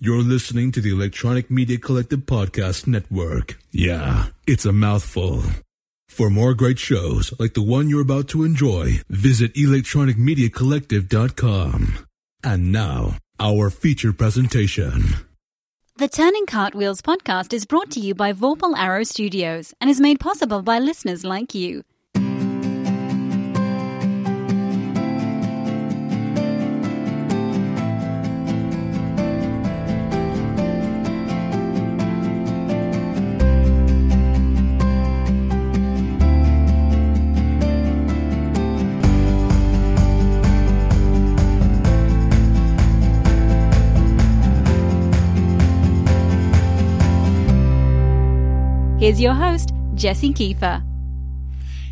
You're listening to the Electronic Media Collective Podcast Network. Yeah, it's a mouthful. For more great shows like the one you're about to enjoy, visit electronicmediacollective.com. And now, our feature presentation. The Turning Cartwheels podcast is brought to you by Vorpal Arrow Studios and is made possible by listeners like you. Here's your host, Jesse Kiefer.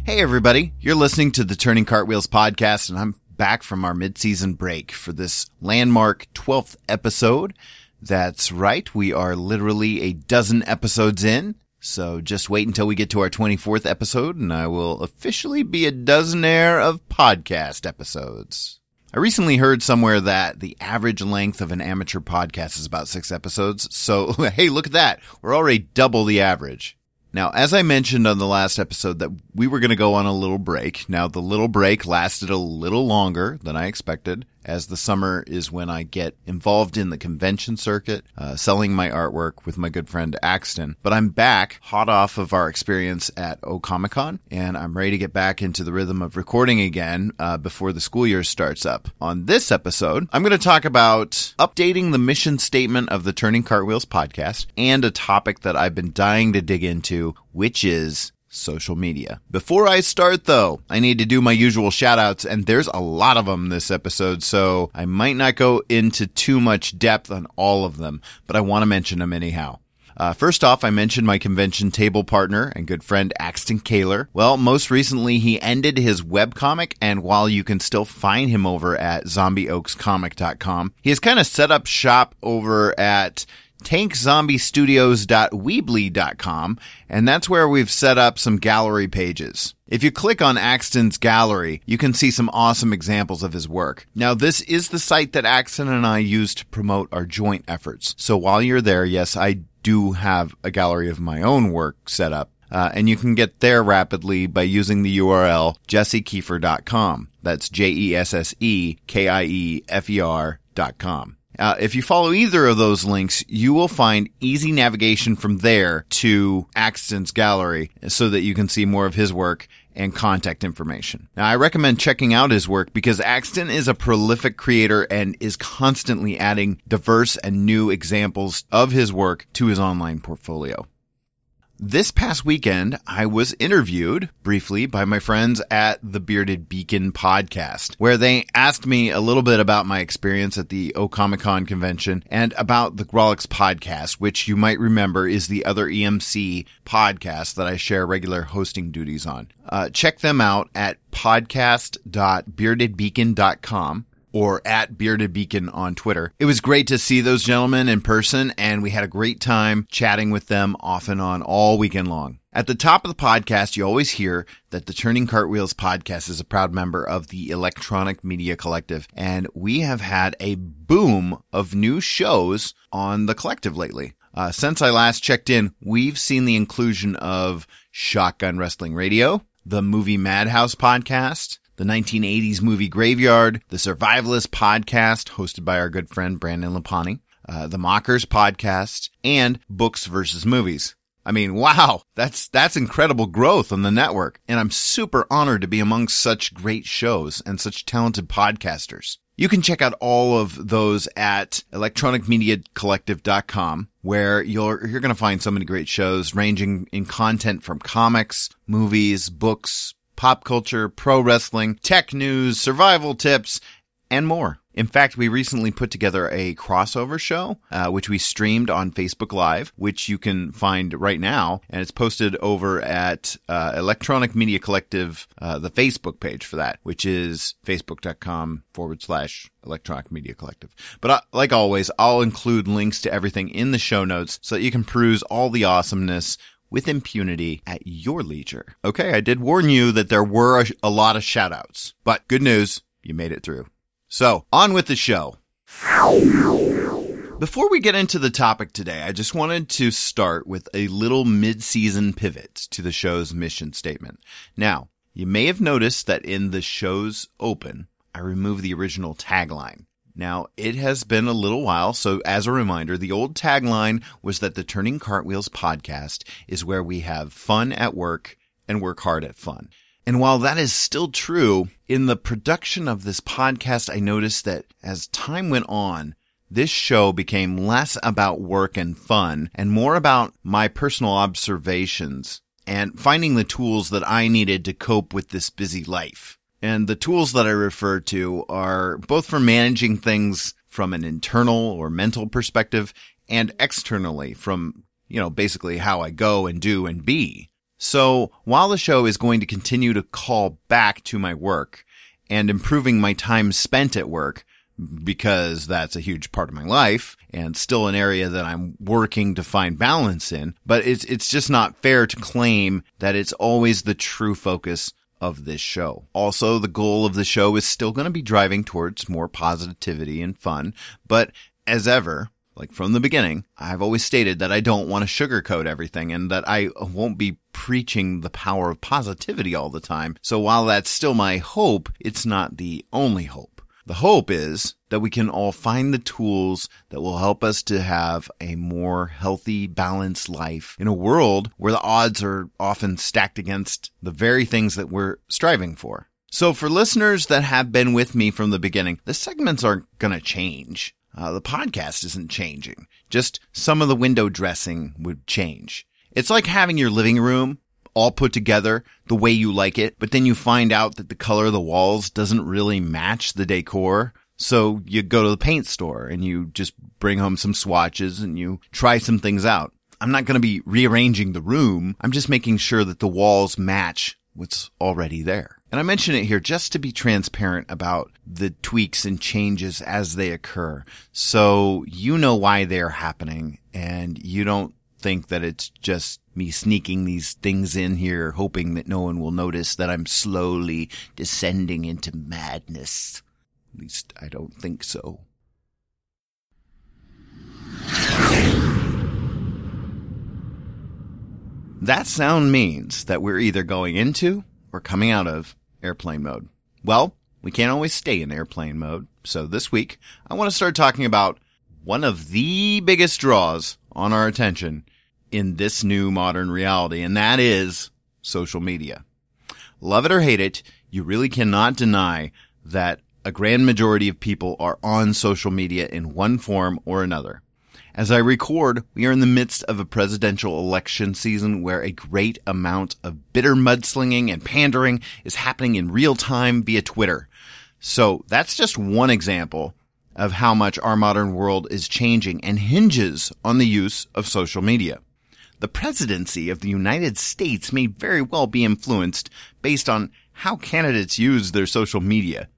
Hey, everybody. You're listening to the Turning Cartwheels podcast, and I'm back from our mid-season break for this landmark 12th episode. That's right. We are literally a dozen episodes in. So just wait until we get to our 24th episode, and I will officially be a dozenaire of podcast episodes. I recently heard somewhere that the average length of an amateur podcast is about six episodes. So, hey, look at that. We're already double the average. Now, as I mentioned on the last episode that we were going to go on a little break. Now, the little break lasted a little longer than I expected as the summer is when I get involved in the convention circuit, uh, selling my artwork with my good friend Axton. But I'm back hot off of our experience at O Comic Con, and I'm ready to get back into the rhythm of recording again uh, before the school year starts up. On this episode, I'm going to talk about updating the mission statement of the Turning Cartwheels podcast and a topic that I've been dying to dig into, which is social media. Before I start though, I need to do my usual shout outs and there's a lot of them this episode, so I might not go into too much depth on all of them, but I want to mention them anyhow. Uh, first off, I mentioned my convention table partner and good friend Axton Kaler. Well, most recently he ended his webcomic, and while you can still find him over at zombieoakscomic.com, he has kind of set up shop over at tankzombiestudios.weebly.com, and that's where we've set up some gallery pages. If you click on Axton's gallery, you can see some awesome examples of his work. Now, this is the site that Axton and I use to promote our joint efforts. So while you're there, yes, I do have a gallery of my own work set up. Uh, and you can get there rapidly by using the URL jessekiefer.com. That's J-E-S-S-E-K-I-E-F-E-R dot com. Uh, if you follow either of those links, you will find easy navigation from there to Axton's gallery so that you can see more of his work and contact information. Now, I recommend checking out his work because Axton is a prolific creator and is constantly adding diverse and new examples of his work to his online portfolio. This past weekend, I was interviewed briefly by my friends at the Bearded Beacon podcast, where they asked me a little bit about my experience at the O Comic Con convention and about the Grawlix podcast, which you might remember is the other EMC podcast that I share regular hosting duties on. Uh, check them out at podcast.beardedbeacon.com or at Bearded Beacon on Twitter. It was great to see those gentlemen in person, and we had a great time chatting with them off and on all weekend long. At the top of the podcast, you always hear that the Turning Cartwheels podcast is a proud member of the Electronic Media Collective, and we have had a boom of new shows on the collective lately. Uh, since I last checked in, we've seen the inclusion of Shotgun Wrestling Radio, the Movie Madhouse podcast, the 1980s movie Graveyard, the Survivalist podcast hosted by our good friend Brandon Lapani, uh, the Mockers podcast, and Books versus Movies. I mean, wow, that's, that's incredible growth on the network. And I'm super honored to be among such great shows and such talented podcasters. You can check out all of those at electronicmediacollective.com where you're, you're going to find so many great shows ranging in content from comics, movies, books, pop culture, pro wrestling, tech news, survival tips, and more. In fact, we recently put together a crossover show, uh, which we streamed on Facebook Live, which you can find right now, and it's posted over at uh, Electronic Media Collective, uh, the Facebook page for that, which is facebook.com forward slash Electronic Media Collective. But uh, like always, I'll include links to everything in the show notes so that you can peruse all the awesomeness with impunity at your leisure. Okay, I did warn you that there were a, a lot of shoutouts, but good news, you made it through. So, on with the show. Before we get into the topic today, I just wanted to start with a little mid-season pivot to the show's mission statement. Now, you may have noticed that in the show's open, I removed the original tagline. Now, it has been a little while, so as a reminder, the old tagline was that the Turning Cartwheels podcast is where we have fun at work and work hard at fun. And while that is still true, in the production of this podcast, I noticed that as time went on, this show became less about work and fun and more about my personal observations and finding the tools that I needed to cope with this busy life. And the tools that I refer to are both for managing things from an internal or mental perspective and externally from, you know, basically how I go and do and be. So while the show is going to continue to call back to my work and improving my time spent at work, because that's a huge part of my life and still an area that I'm working to find balance in. But it's, it's just not fair to claim that it's always the true focus of this show. Also, the goal of the show is still going to be driving towards more positivity and fun. But as ever, like from the beginning, I've always stated that I don't want to sugarcoat everything and that I won't be preaching the power of positivity all the time. So while that's still my hope, it's not the only hope. The hope is that we can all find the tools that will help us to have a more healthy, balanced life in a world where the odds are often stacked against the very things that we're striving for. So for listeners that have been with me from the beginning, the segments aren't going to change. Uh, the podcast isn't changing. Just some of the window dressing would change. It's like having your living room all put together the way you like it, but then you find out that the color of the walls doesn't really match the decor. So you go to the paint store and you just bring home some swatches and you try some things out. I'm not going to be rearranging the room. I'm just making sure that the walls match what's already there. And I mention it here just to be transparent about the tweaks and changes as they occur. So you know why they're happening and you don't think that it's just me sneaking these things in here, hoping that no one will notice that I'm slowly descending into madness. At least I don't think so. That sound means that we're either going into or coming out of airplane mode. Well, we can't always stay in airplane mode. So this week, I want to start talking about one of the biggest draws on our attention in this new modern reality, and that is social media. Love it or hate it, you really cannot deny that a grand majority of people are on social media in one form or another. As I record, we are in the midst of a presidential election season where a great amount of bitter mudslinging and pandering is happening in real time via Twitter. So that's just one example of how much our modern world is changing and hinges on the use of social media the presidency of the United States may very well be influenced based on how candidates use their social media.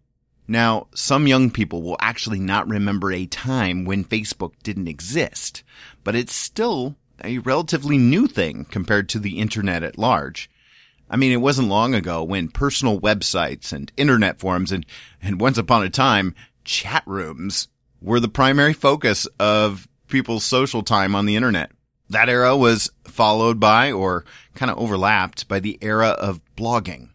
Now, some young people will actually not remember a time when Facebook didn't exist, but it's still a relatively new thing compared to the internet at large. I mean, it wasn't long ago when personal websites and internet forums and, and once upon a time, chat rooms were the primary focus of people's social time on the internet. That era was followed by or kind of overlapped by the era of blogging,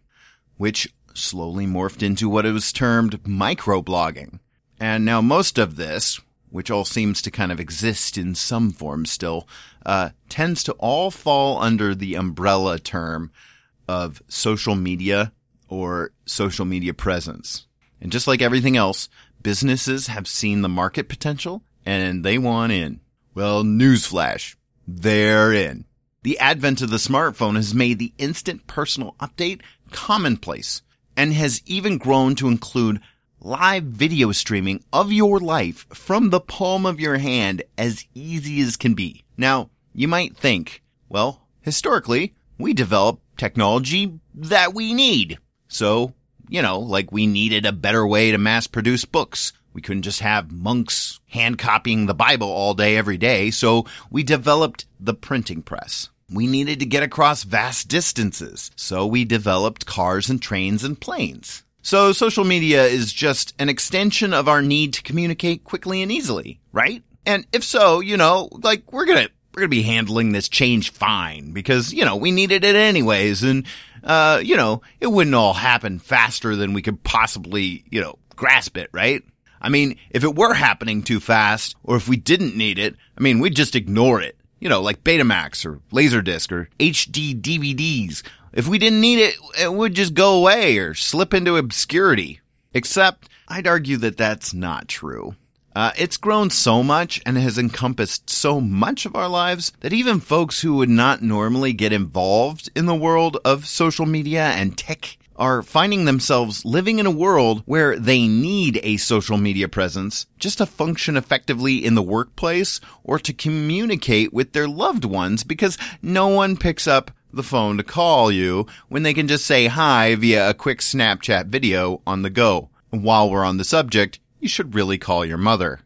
which slowly morphed into what was termed microblogging. And now most of this, which all seems to kind of exist in some form still, uh, tends to all fall under the umbrella term of social media or social media presence. And just like everything else, businesses have seen the market potential and they want in. Well, newsflash. They're in. The advent of the smartphone has made the instant personal update commonplace and has even grown to include live video streaming of your life from the palm of your hand as easy as can be. Now, you might think, well, historically, we developed technology that we need. So, you know, like we needed a better way to mass produce books we couldn't just have monks hand copying the Bible all day, every day, so we developed the printing press. We needed to get across vast distances, so we developed cars and trains and planes. So social media is just an extension of our need to communicate quickly and easily, right? And if so, you know, like we're gonna, we're gonna be handling this change fine because, you know, we needed it anyways. And, uh, you know, it wouldn't all happen faster than we could possibly, you know, grasp it, right? I mean, if it were happening too fast or if we didn't need it, I mean, we'd just ignore it. You know, like Betamax or Laserdisc or HD DVDs. If we didn't need it, it would just go away or slip into obscurity. Except, I'd argue that that's not true. Uh, it's grown so much and has encompassed so much of our lives that even folks who would not normally get involved in the world of social media and tech are finding themselves living in a world where they need a social media presence just to function effectively in the workplace or to communicate with their loved ones because no one picks up the phone to call you when they can just say hi via a quick Snapchat video on the go. While we're on the subject, you should really call your mother.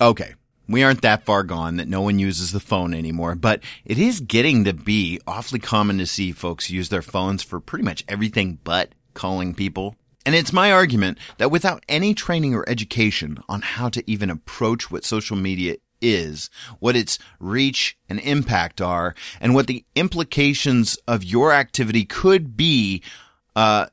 Okay. We aren't that far gone that no one uses the phone anymore, but it is getting to be awfully common to see folks use their phones for pretty much everything but calling people. And it's my argument that without any training or education on how to even approach what social media is, what its reach and impact are, and what the implications of your activity could be, uh,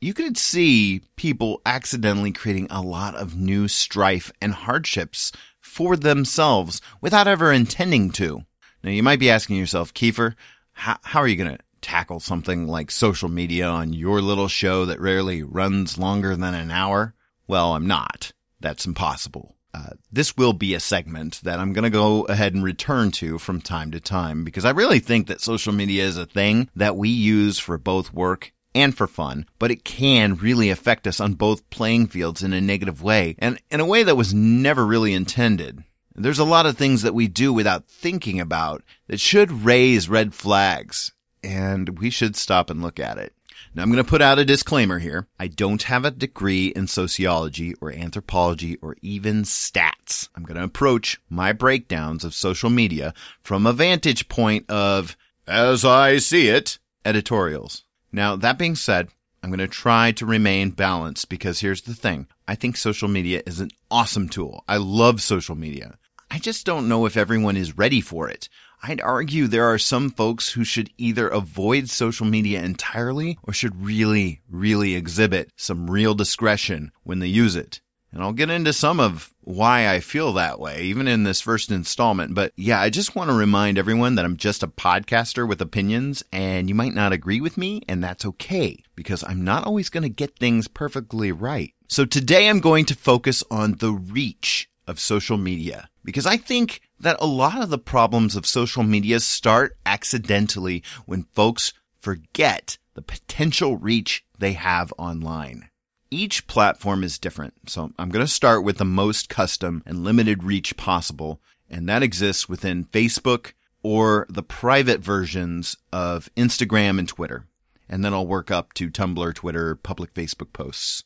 you could see people accidentally creating a lot of new strife and hardships for themselves without ever intending to. Now you might be asking yourself, Kiefer, how, how are you going to tackle something like social media on your little show that rarely runs longer than an hour? Well, I'm not. That's impossible. Uh, this will be a segment that I'm going to go ahead and return to from time to time because I really think that social media is a thing that we use for both work and for fun, but it can really affect us on both playing fields in a negative way and in a way that was never really intended. There's a lot of things that we do without thinking about that should raise red flags and we should stop and look at it. Now I'm going to put out a disclaimer here. I don't have a degree in sociology or anthropology or even stats. I'm going to approach my breakdowns of social media from a vantage point of, as I see it, editorials. Now, that being said, I'm going to try to remain balanced because here's the thing. I think social media is an awesome tool. I love social media. I just don't know if everyone is ready for it. I'd argue there are some folks who should either avoid social media entirely or should really, really exhibit some real discretion when they use it. And I'll get into some of why I feel that way, even in this first installment. But yeah, I just want to remind everyone that I'm just a podcaster with opinions and you might not agree with me and that's okay because I'm not always going to get things perfectly right. So today I'm going to focus on the reach of social media because I think that a lot of the problems of social media start accidentally when folks forget the potential reach they have online. Each platform is different, so I'm going to start with the most custom and limited reach possible, and that exists within Facebook or the private versions of Instagram and Twitter. And then I'll work up to Tumblr, Twitter, public Facebook posts.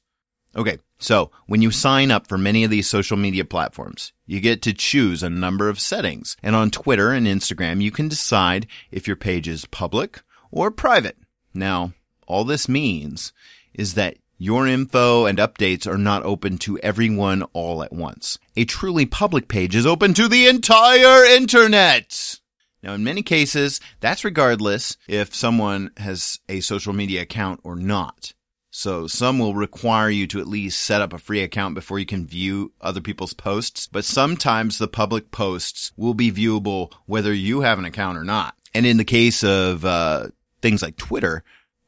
Okay, so when you sign up for many of these social media platforms, you get to choose a number of settings. And on Twitter and Instagram, you can decide if your page is public or private. Now, all this means is that your info and updates are not open to everyone all at once. A truly public page is open to the entire internet. Now, in many cases, that's regardless if someone has a social media account or not. So some will require you to at least set up a free account before you can view other people's posts, but sometimes the public posts will be viewable whether you have an account or not. And in the case of uh, things like Twitter,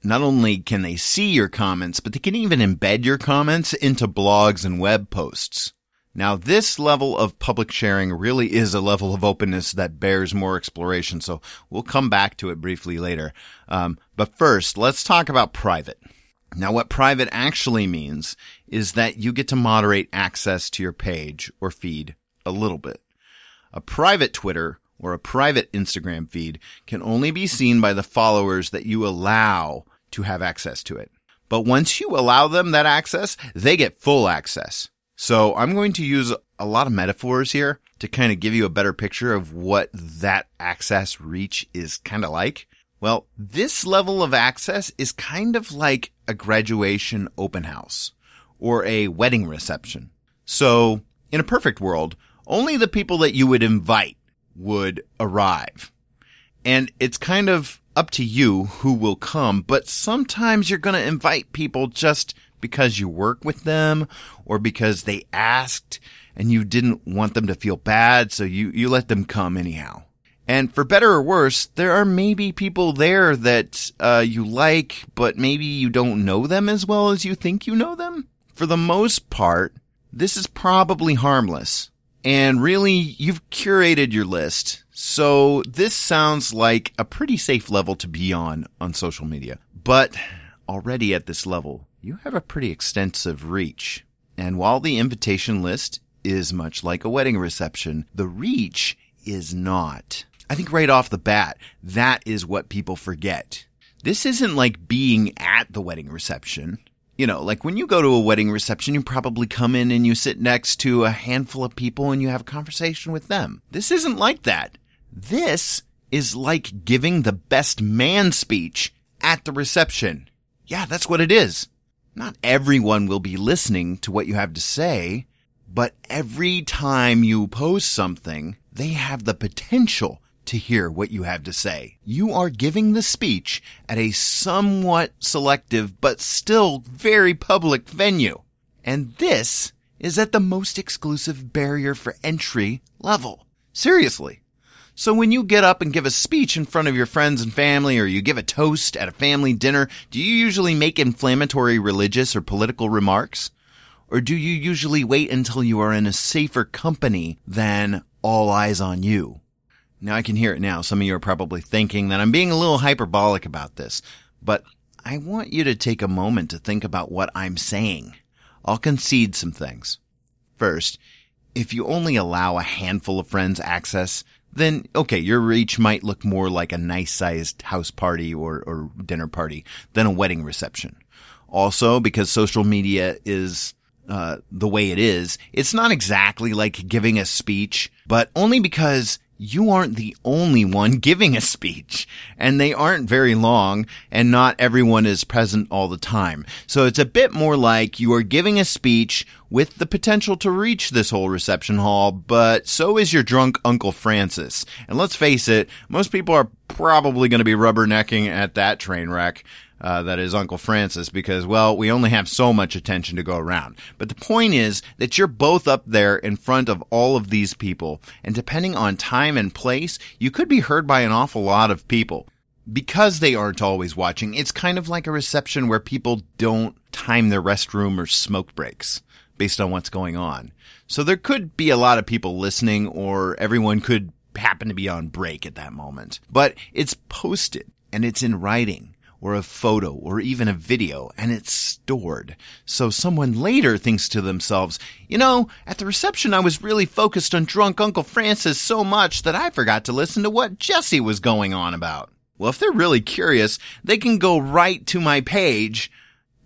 not only can they see your comments, but they can even embed your comments into blogs and web posts. Now, this level of public sharing really is a level of openness that bears more exploration, so we'll come back to it briefly later. Um, but first, let's talk about private. Now, what private actually means is that you get to moderate access to your page or feed a little bit. A private Twitter or a private Instagram feed can only be seen by the followers that you allow to have access to it. But once you allow them that access, they get full access. So I'm going to use a lot of metaphors here to kind of give you a better picture of what that access reach is kind of like. Well, this level of access is kind of like a graduation open house or a wedding reception. So in a perfect world, only the people that you would invite would arrive. And it's kind of up to you who will come, but sometimes you're going to invite people just because you work with them or because they asked and you didn't want them to feel bad. So you, you let them come anyhow. And for better or worse, there are maybe people there that uh, you like, but maybe you don't know them as well as you think you know them. For the most part, this is probably harmless. And really, you've curated your list. So this sounds like a pretty safe level to be on on social media. But already at this level, you have a pretty extensive reach. And while the invitation list is much like a wedding reception, the reach is not. I think right off the bat, that is what people forget. This isn't like being at the wedding reception. You know, like when you go to a wedding reception, you probably come in and you sit next to a handful of people and you have a conversation with them. This isn't like that. This is like giving the best man speech at the reception. Yeah, that's what it is. Not everyone will be listening to what you have to say, but every time you post something, they have the potential to hear what you have to say. You are giving the speech at a somewhat selective but still very public venue. And this is at the most exclusive barrier for entry level. Seriously. So when you get up and give a speech in front of your friends and family or you give a toast at a family dinner, do you usually make inflammatory religious or political remarks? Or do you usually wait until you are in a safer company than all eyes on you? Now I can hear it now. Some of you are probably thinking that I'm being a little hyperbolic about this, but I want you to take a moment to think about what I'm saying. I'll concede some things. First, if you only allow a handful of friends access, then okay, your reach might look more like a nice sized house party or, or dinner party than a wedding reception. Also, because social media is uh, the way it is, it's not exactly like giving a speech, but only because you aren't the only one giving a speech and they aren't very long and not everyone is present all the time. So it's a bit more like you are giving a speech with the potential to reach this whole reception hall, but so is your drunk Uncle Francis. And let's face it, most people are probably going to be rubbernecking at that train wreck uh, that is Uncle Francis because, well, we only have so much attention to go around. But the point is that you're both up there in front of all of these people, and depending on time and place, you could be heard by an awful lot of people. Because they aren't always watching, it's kind of like a reception where people don't time their restroom or smoke breaks based on what's going on. So there could be a lot of people listening or everyone could happen to be on break at that moment. But it's posted and it's in writing or a photo or even a video and it's stored. So someone later thinks to themselves, you know, at the reception I was really focused on drunk Uncle Francis so much that I forgot to listen to what Jesse was going on about. Well, if they're really curious, they can go right to my page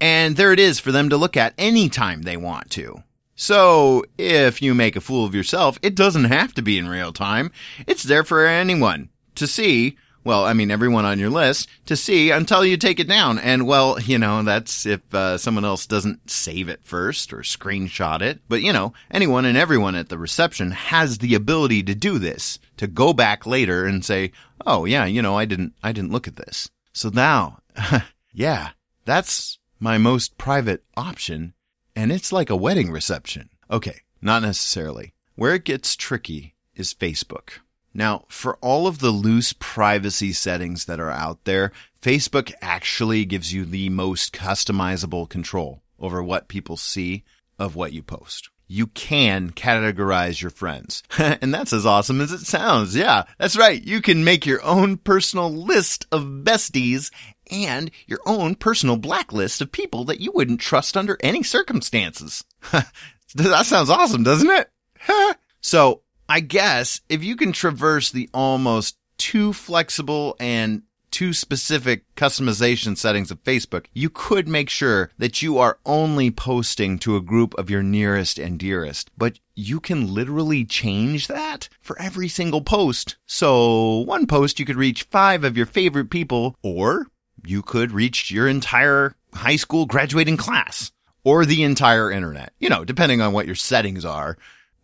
and there it is for them to look at anytime they want to. So, if you make a fool of yourself, it doesn't have to be in real time. It's there for anyone to see well, I mean, everyone on your list to see until you take it down. And well, you know, that's if uh, someone else doesn't save it first or screenshot it. But you know, anyone and everyone at the reception has the ability to do this, to go back later and say, "Oh yeah, you know, I didn't, I didn't look at this." So now, yeah, that's my most private option, and it's like a wedding reception. Okay, not necessarily. Where it gets tricky is Facebook. Now, for all of the loose privacy settings that are out there, Facebook actually gives you the most customizable control over what people see of what you post. You can categorize your friends. and that's as awesome as it sounds. Yeah, that's right. You can make your own personal list of besties and your own personal blacklist of people that you wouldn't trust under any circumstances. that sounds awesome, doesn't it? so I guess if you can traverse the almost too flexible and too specific customization settings of Facebook, you could make sure that you are only posting to a group of your nearest and dearest. But you can literally change that for every single post. So one post you could reach five of your favorite people, or you could reach your entire high school graduating class, or the entire internet. You know, depending on what your settings are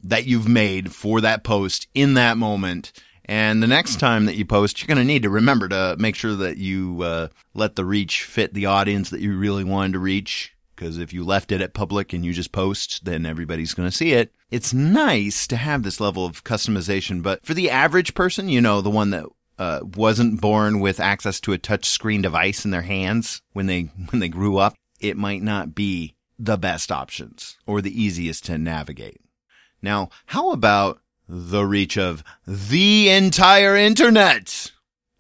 that you've made for that post in that moment. And the next time that you post, you're going to need to remember to make sure that you uh, let the reach fit the audience that you really wanted to reach. Because if you left it at public and you just post, then everybody's going to see it. It's nice to have this level of customization, but for the average person, you know, the one that uh, wasn't born with access to a touch screen device in their hands when they when they grew up, it might not be the best options or the easiest to navigate. Now, how about the reach of the entire internet?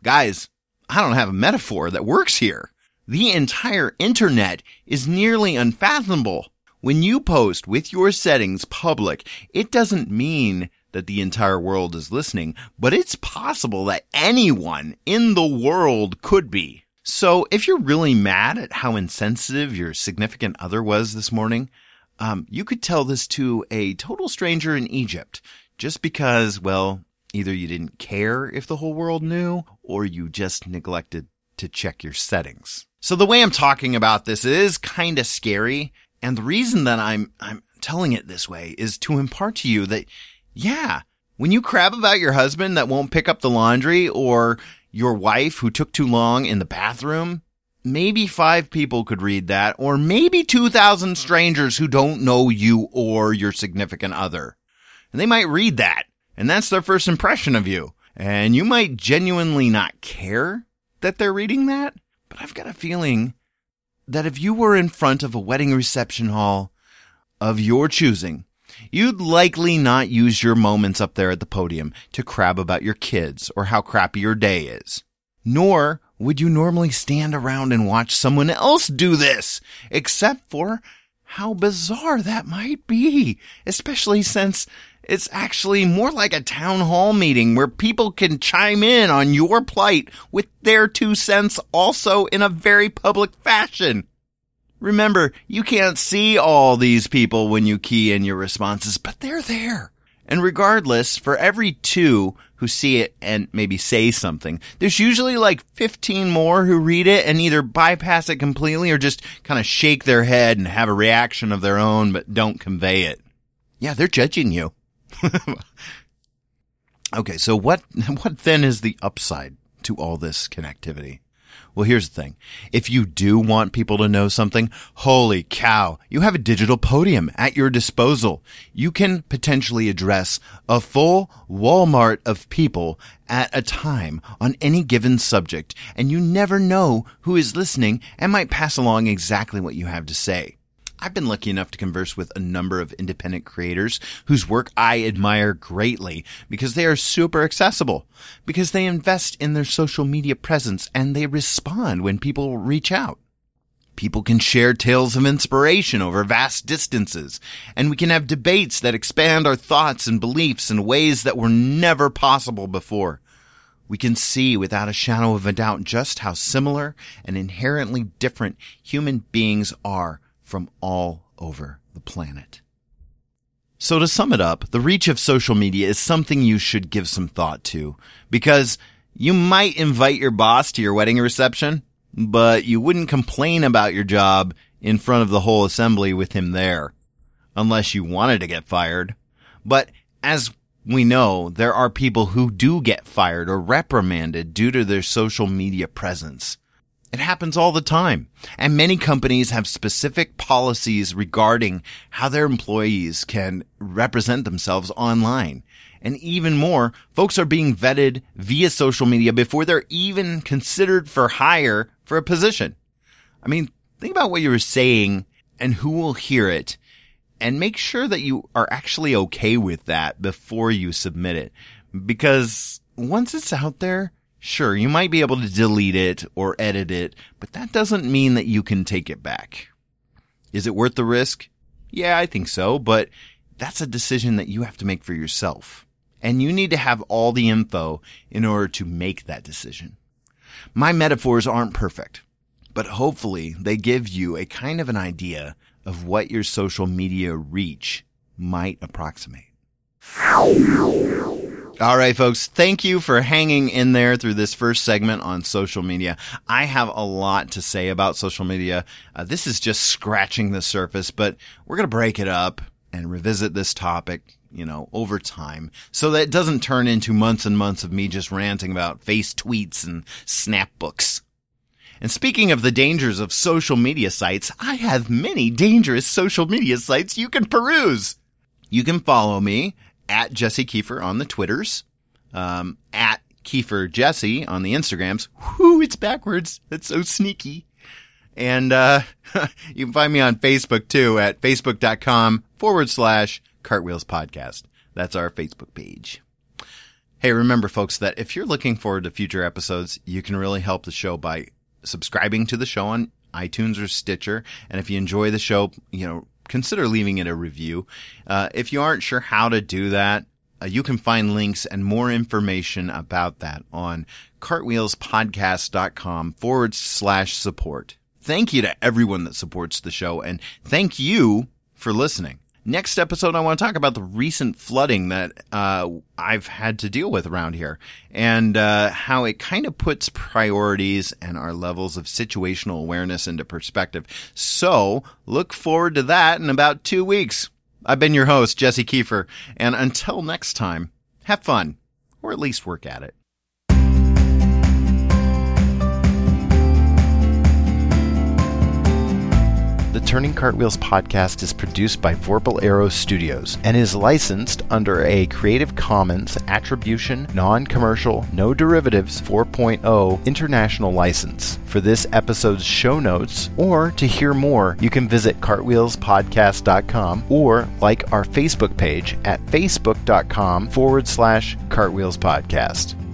Guys, I don't have a metaphor that works here. The entire internet is nearly unfathomable. When you post with your settings public, it doesn't mean that the entire world is listening, but it's possible that anyone in the world could be. So if you're really mad at how insensitive your significant other was this morning, um, you could tell this to a total stranger in Egypt just because, well, either you didn't care if the whole world knew or you just neglected to check your settings. So the way I'm talking about this is kind of scary. And the reason that I'm, I'm telling it this way is to impart to you that, yeah, when you crab about your husband that won't pick up the laundry or your wife who took too long in the bathroom, maybe five people could read that, or maybe 2,000 strangers who don't know you or your significant other. And they might read that, and that's their first impression of you. And you might genuinely not care that they're reading that, but I've got a feeling that if you were in front of a wedding reception hall of your choosing, you'd likely not use your moments up there at the podium to crab about your kids or how crappy your day is. Nor would you normally stand around and watch someone else do this, except for how bizarre that might be, especially since it's actually more like a town hall meeting where people can chime in on your plight with their two cents also in a very public fashion. Remember, you can't see all these people when you key in your responses, but they're there. And regardless, for every two who see it and maybe say something, there's usually like 15 more who read it and either bypass it completely or just kind of shake their head and have a reaction of their own, but don't convey it. Yeah, they're judging you. okay, so what, what then is the upside to all this connectivity? Well, here's the thing. If you do want people to know something, holy cow, you have a digital podium at your disposal. You can potentially address a full Walmart of people at a time on any given subject, and you never know who is listening and might pass along exactly what you have to say. I've been lucky enough to converse with a number of independent creators whose work I admire greatly because they are super accessible, because they invest in their social media presence and they respond when people reach out. People can share tales of inspiration over vast distances, and we can have debates that expand our thoughts and beliefs in ways that were never possible before. We can see without a shadow of a doubt just how similar and inherently different human beings are from all over the planet. So to sum it up, the reach of social media is something you should give some thought to because you might invite your boss to your wedding reception, but you wouldn't complain about your job in front of the whole assembly with him there unless you wanted to get fired. But as we know, there are people who do get fired or reprimanded due to their social media presence. It happens all the time. And many companies have specific policies regarding how their employees can represent themselves online. And even more, folks are being vetted via social media before they're even considered for hire for a position. I mean, think about what you were saying and who will hear it and make sure that you are actually okay with that before you submit it. Because once it's out there, Sure, you might be able to delete it or edit it, but that doesn't mean that you can take it back. Is it worth the risk? Yeah, I think so, but that's a decision that you have to make for yourself. And you need to have all the info in order to make that decision. My metaphors aren't perfect, but hopefully they give you a kind of an idea of what your social media reach might approximate. All right, folks. Thank you for hanging in there through this first segment on social media. I have a lot to say about social media. Uh, this is just scratching the surface, but we're going to break it up and revisit this topic you know, over time so that it doesn't turn into months and months of me just ranting about face tweets and snapbooks. And speaking of the dangers of social media sites, I have many dangerous social media sites you can peruse. You can follow me at Jesse Kiefer on the Twitters, um, at Kiefer Jesse on the Instagrams. Whoo, it's backwards. That's so sneaky. And, uh, you can find me on Facebook too at facebook.com forward slash cartwheels podcast. That's our Facebook page. Hey, remember folks that if you're looking forward to future episodes, you can really help the show by subscribing to the show on iTunes or Stitcher. And if you enjoy the show, you know, consider leaving it a review. Uh, if you aren't sure how to do that, uh, you can find links and more information about that on cartwheelspodcast.com forward slash support. Thank you to everyone that supports the show and thank you for listening. Next episode, I want to talk about the recent flooding that uh, I've had to deal with around here and uh, how it kind of puts priorities and our levels of situational awareness into perspective. So look forward to that in about two weeks. I've been your host, Jesse Kiefer, and until next time, have fun, or at least work at it. Turning Cartwheels podcast is produced by Vorpal Arrow Studios and is licensed under a Creative Commons Attribution, Non Commercial, No Derivatives 4.0 international license. For this episode's show notes, or to hear more, you can visit cartwheelspodcast.com or like our Facebook page at facebook.com forward slash cartwheelspodcast.